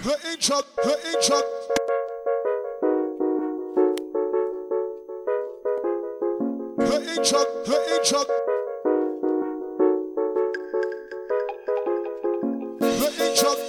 The intro, the intro. The intro, the intro. The intro.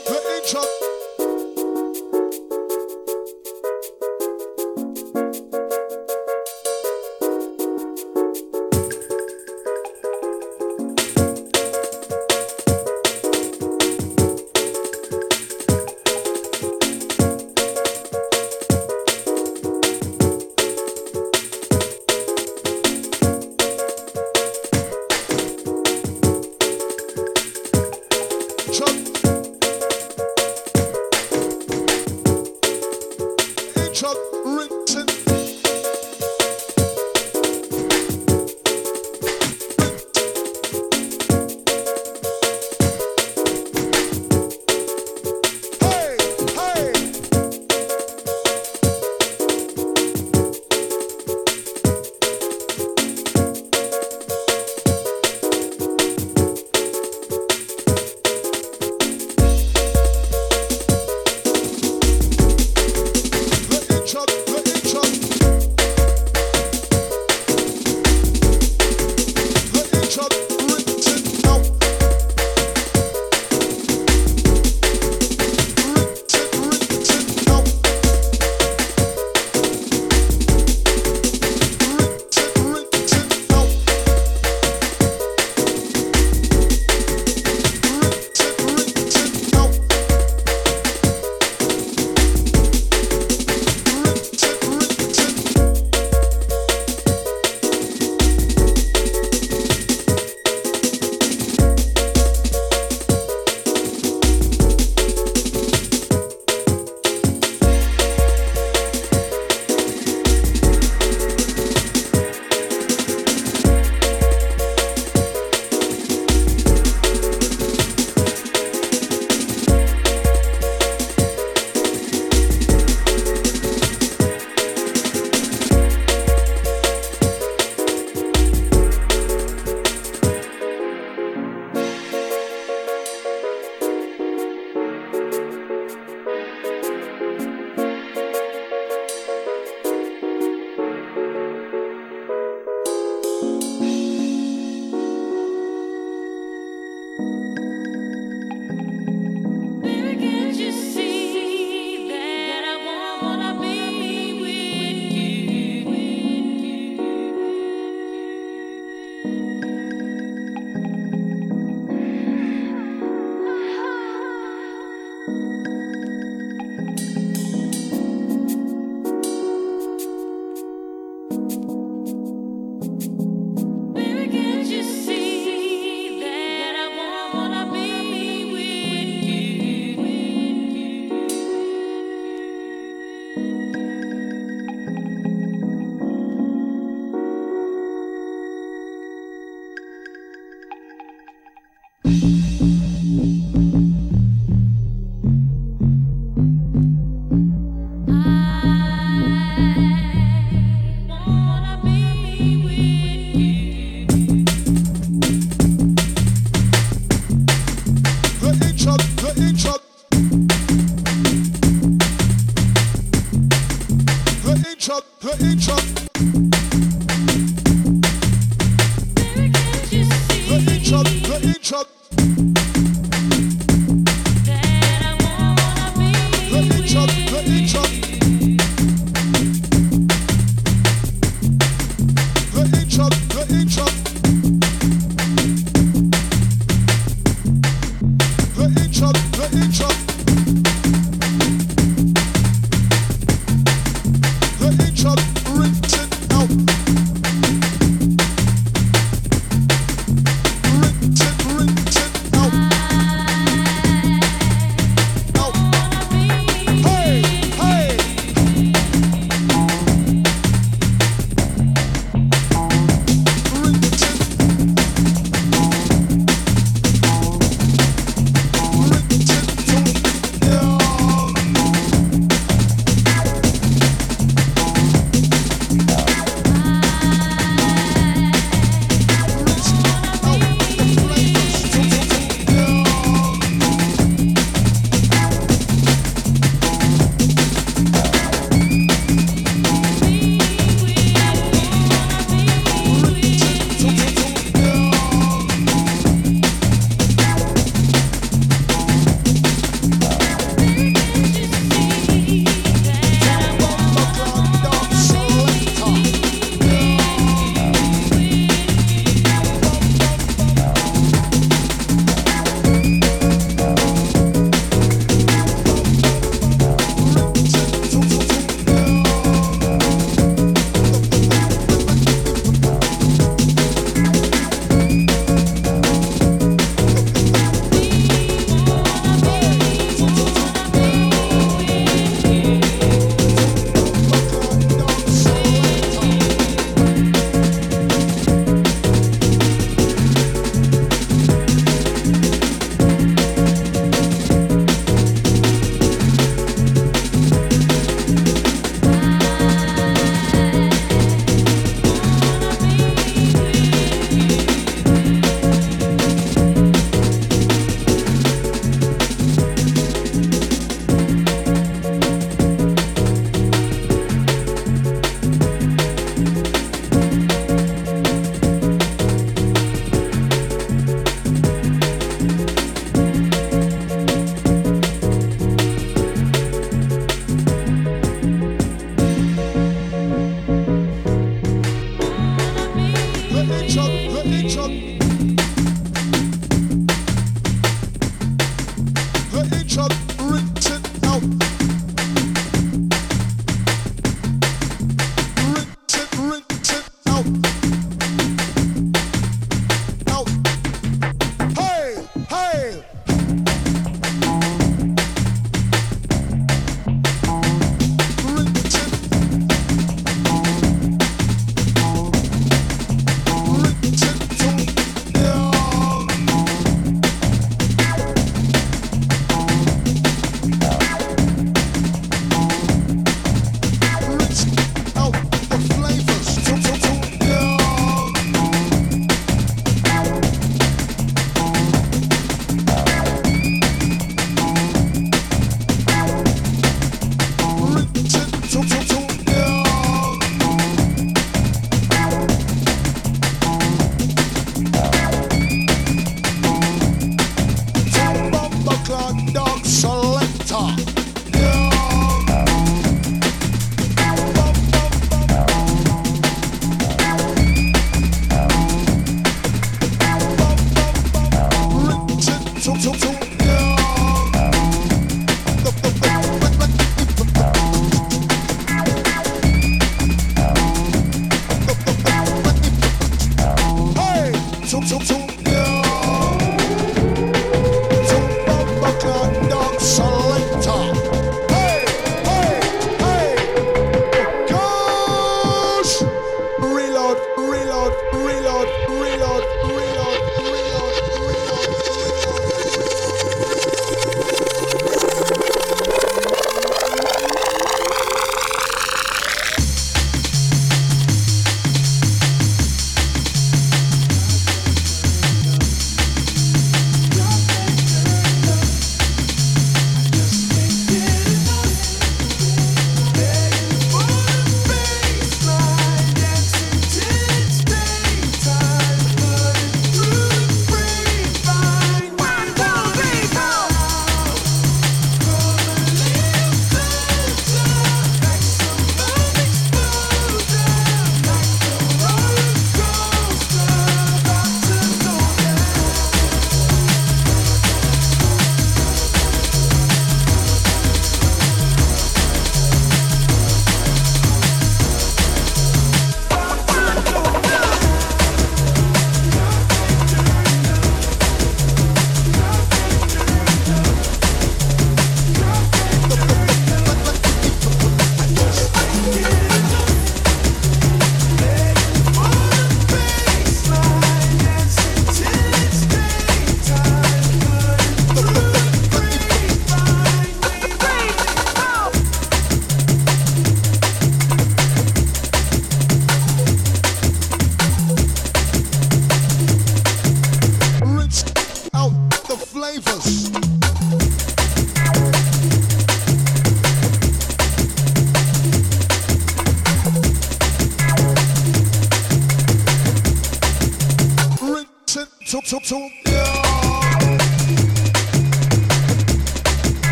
the intro.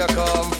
teacher come